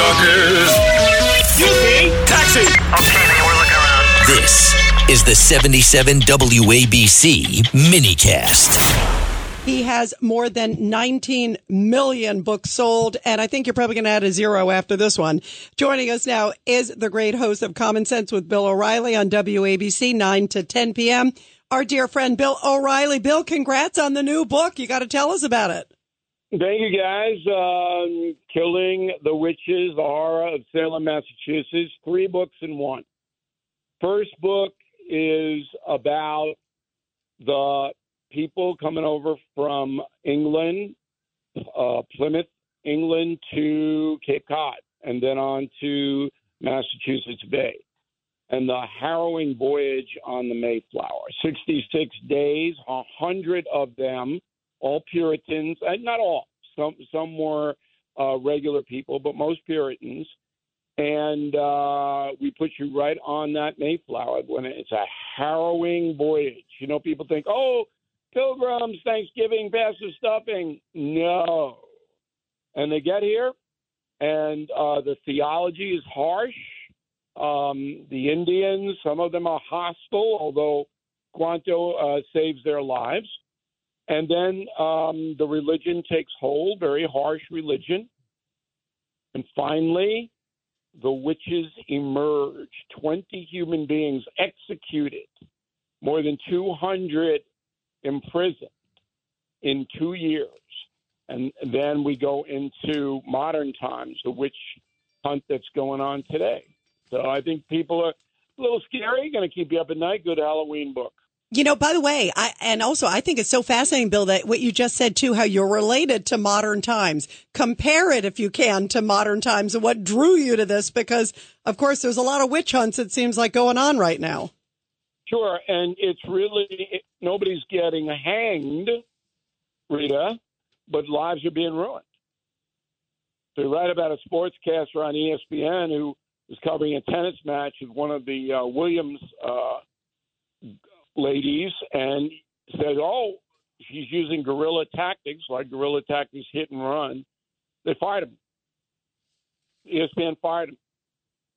Yorkers. Excuse me. Taxi. Okay, man, we're looking around. This is the 77 WABC minicast. He has more than 19 million books sold, and I think you're probably going to add a zero after this one. Joining us now is the great host of Common Sense with Bill O'Reilly on WABC, 9 to 10 p.m. Our dear friend Bill O'Reilly. Bill, congrats on the new book. You got to tell us about it. Thank you, guys. Um, Killing the Witches, the Horror of Salem, Massachusetts. Three books in one. First book is about the people coming over from England, uh, Plymouth, England to Cape Cod, and then on to Massachusetts Bay. And the harrowing voyage on the Mayflower. 66 days, a 100 of them, all Puritans, not all, some, some were uh, regular people, but most Puritans. And uh, we put you right on that Mayflower when it's a harrowing voyage. You know, people think, oh, pilgrims, Thanksgiving, pastor stuffing. No. And they get here, and uh, the theology is harsh. Um, the Indians, some of them are hostile, although Squanto uh, saves their lives. And then um, the religion takes hold, very harsh religion. And finally, the witches emerge 20 human beings executed, more than 200 imprisoned in two years. And then we go into modern times, the witch hunt that's going on today. So I think people are a little scary, going to keep you up at night. Good Halloween book. You know, by the way, I, and also I think it's so fascinating, Bill, that what you just said too, how you're related to modern times. Compare it, if you can, to modern times and what drew you to this, because of course there's a lot of witch hunts, it seems like going on right now. Sure. And it's really, it, nobody's getting hanged, Rita, but lives are being ruined. So you write about a sportscaster on ESPN who was covering a tennis match with one of the uh, Williams uh, ladies and said, "Oh, she's using guerrilla tactics, like guerrilla tactics, hit and run." They fired him. ESPN fired him,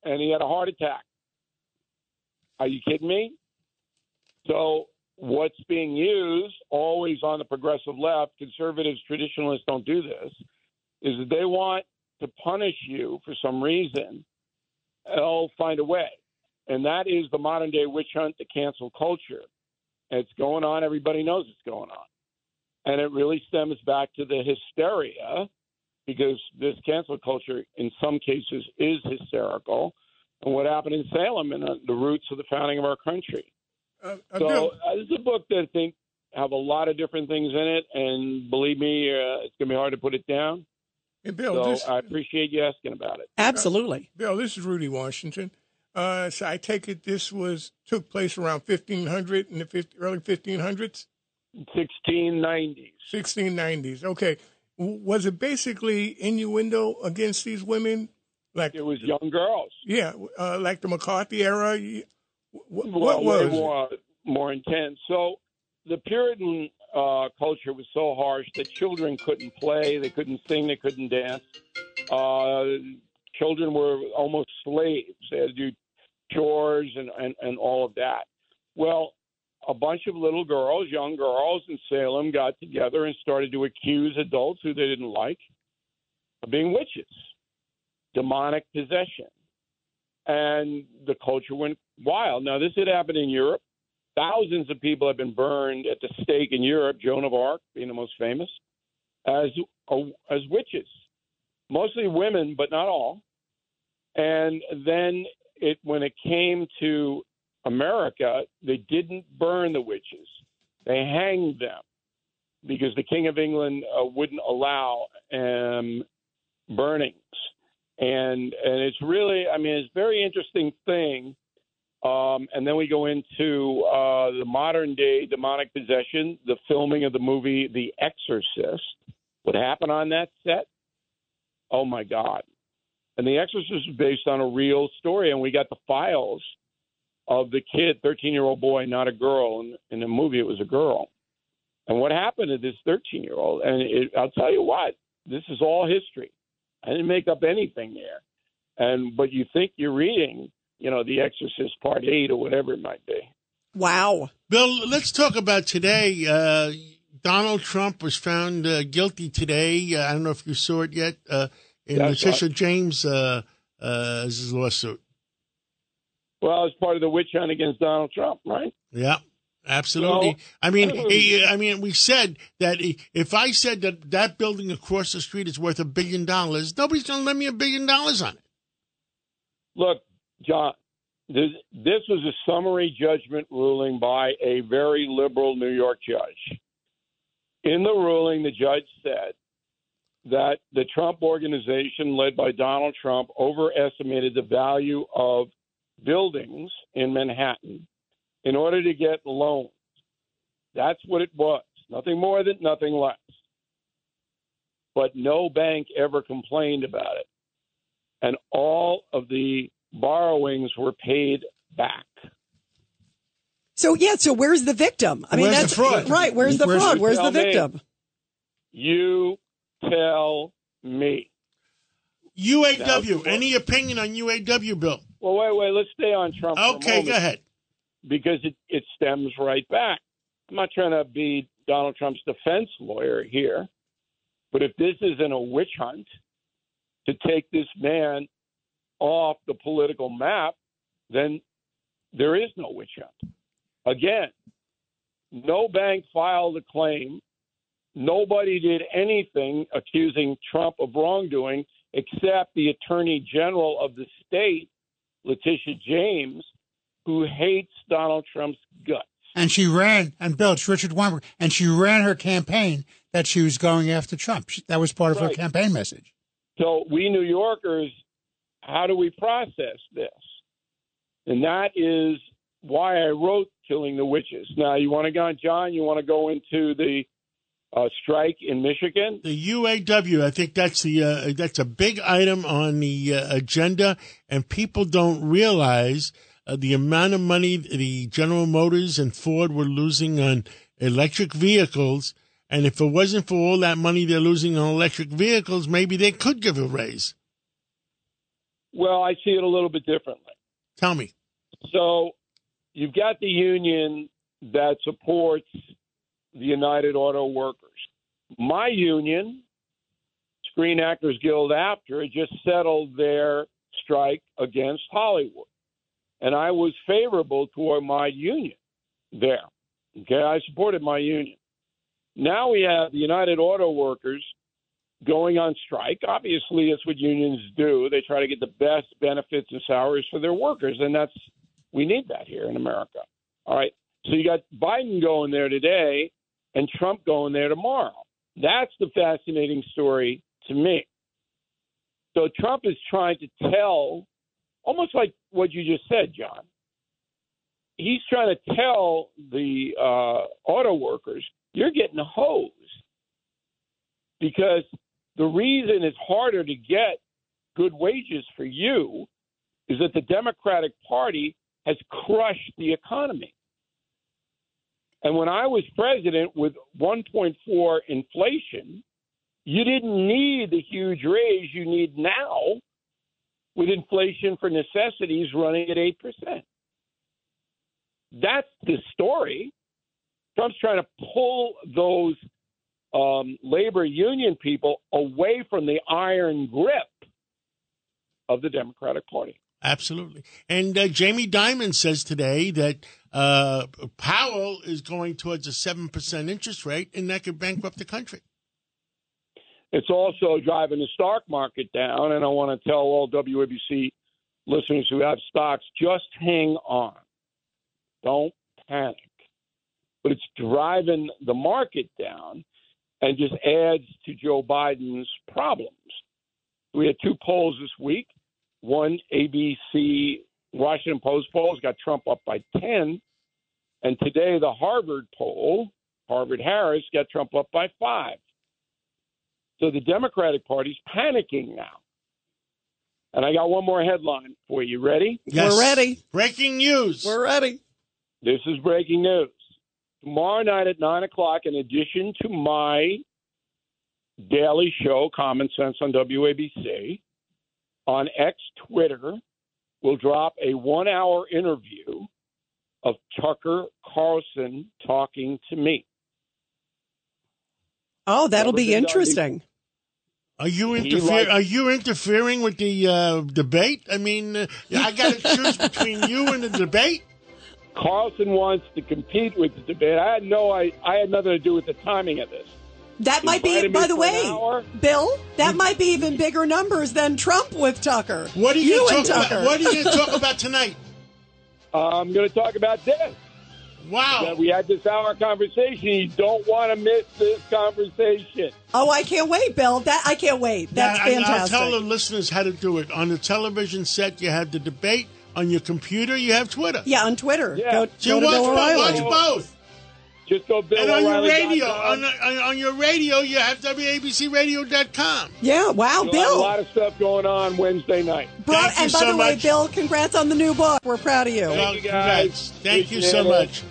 and he had a heart attack. Are you kidding me? So what's being used, always on the progressive left, conservatives, traditionalists don't do this, is that they want to punish you for some reason. They'll find a way. And that is the modern day witch hunt, the cancel culture. It's going on. Everybody knows it's going on. And it really stems back to the hysteria because this cancel culture, in some cases, is hysterical. And what happened in Salem and the roots of the founding of our country. Uh, uh, So Bill, uh, this is a book that I think have a lot of different things in it, and believe me, uh, it's going to be hard to put it down. hey, Bill, So this, I appreciate you asking about it. Absolutely. Bill, this is Rudy Washington. Uh, so I take it this was took place around 1500 in the 50, early 1500s, 1690s. 1690s. Okay, was it basically innuendo against these women? Like It was young girls. yeah, uh, like the McCarthy era. You- wh- What, was more more intense. So the Puritan uh, culture was so harsh that children couldn't play, they couldn't sing, they couldn't dance. Uh, children were almost slaves. They had to do chores and, and, and all of that. Well, a bunch of little girls, young girls in Salem, got together and started to accuse adults who they didn't like of being witches, demonic possession. And the culture went wild. Now, this had happened in Europe. Thousands of people have been burned at the stake in Europe, Joan of Arc being the most famous, as, uh, as witches. Mostly women, but not all. And then it when it came to America, they didn't burn the witches; they hanged them because the King of England uh, wouldn't allow um, burnings. and and it's really, I mean, it's a very interesting thing. Um, and then we go into uh, the modern day demonic possession, the filming of the movie The Exorcist. What happened on that set? Oh my God! And The Exorcist is based on a real story, and we got the files of the kid, 13 year old boy, not a girl. In, in the movie, it was a girl. And what happened to this 13 year old? And it, I'll tell you what, this is all history. I didn't make up anything there. And but you think you're reading, you know, The Exorcist Part Eight or whatever it might be. Wow. Bill, let's talk about today. Uh, Donald Trump was found uh, guilty today. Uh, I don't know if you saw it yet. In saw Letitia James' uh, uh, lawsuit. Well, it's part of the witch hunt against Donald Trump, right? Yeah, absolutely. No. I mean, I mean, we said that if I said that that building across the street is worth a billion dollars, nobody's going to lend me a billion dollars on it. Look, John, this, this was a summary judgment ruling by a very liberal New York judge. In the ruling, the judge said that the Trump organization, led by Donald Trump, overestimated the value of buildings in Manhattan in order to get loans. That's what it was. Nothing more than nothing less. But no bank ever complained about it and all of the borrowings were paid back. So yeah, so where's the victim? I mean, Where's the that's fraud? right. Where's the Where's fraud? Where's the Tell me. victim? You tell me. UAW. Any opinion on UAW, Bill? Well, wait, wait. Let's stay on Trump. Okay, go ahead. Because it, it stems right back. I'm not trying to be Donald Trump's defense lawyer here, but if this isn't a witch hunt to take this man off the political map, then there is no witch hunt. Again, no bank filed a claim. Nobody did anything accusing Trump of wrongdoing except the attorney general of the state, Letitia James, who hates Donald Trump's guts. And she ran, and Bill, it's Richard Weinberg, and she ran her campaign that she was going after Trump. That was part of her campaign message. So we New Yorkers, how do we process this? And that is why I wrote "Killing the Witches." Now, you want to go, on John? You want to go into the uh, strike in Michigan? The UAW, I think that's the uh, that's a big item on the uh, agenda, and people don't realize uh, the amount of money the General Motors and Ford were losing on electric vehicles. And if it wasn't for all that money they're losing on electric vehicles, maybe they could give a raise. Well, I see it a little bit differently. Tell me. So you've got the union that supports the United Auto Workers. My union, Screen Actors Guild AFTRA, just settled their strike against Hollywood. And I was favorable toward my union there. Okay, I supported my union. Now we have the United Auto Workers going on strike. Obviously, that's what unions do. They try to get the best benefits and salaries for their workers, and that's we need that here in America. All right. So you got Biden going there today and Trump going there tomorrow. That's the fascinating story to me. So Trump is trying to tell, almost like what you just said, John. He's trying to tell the uh, auto workers, you're getting hosed because the reason it's harder to get good wages for you is that the Democratic Party has crushed the economy. And when I was president with 1.4 inflation, you didn't need the huge raise you need now with inflation for necessities running at 8%. That's the story. Trump's trying to pull those um, labor union people away from the iron grip of the Democratic Party. Absolutely. And uh, Jamie Dimon says today that uh, Powell is going towards a 7% interest rate, and that could bankrupt the country. It's also driving the stock market down. And I want to tell all WABC listeners who have stocks just hang on. Don't panic. But it's driving the market down and just adds to Joe Biden's problems. We had two polls this week. One ABC Washington Post poll has got Trump up by 10. And today, the Harvard poll, Harvard Harris, got Trump up by five. So the Democratic Party's panicking now. And I got one more headline for you. Ready? Yes. We're ready. Breaking news. We're ready. This is breaking news. Tomorrow night at 9 o'clock, in addition to my daily show, Common Sense on WABC, on X Twitter, we'll drop a one hour interview of Tucker Carlson talking to me. Oh, that'll Never be interesting. Are you He interfere? likes- are you interfering with the uh, debate? I mean, uh, I got to choose between you and the debate. Carlson wants to compete with the debate. I had no, I, I had nothing to do with the timing of this. That might be, Invited by the way, hour. Bill, that might be even bigger numbers than Trump with Tucker. What are you, you going and talk Tucker. about? What are you going to talk about tonight? Uh, I'm going to talk about this. Wow. That we had this hour conversation. You don't want to miss this conversation. Oh, I can't wait, Bill. That I can't wait. That's Now, fantastic. I'll tell the listeners how to do it. On the television set, you have the debate. On your computer, you have Twitter. yeah, on Twitter. Yeah. Go, So go to watch, Bill watch both. Just go Bill And on your radio, on, on, on your radio, you have WABCRadio.com. Yeah, wow, You'll have a lot of stuff going on Wednesday night. Bro- Thank you and by so the way, much. Bill, congrats on the new book. We're proud of you. Well, you, guys. congrats. Thank you Appreciate so it. much.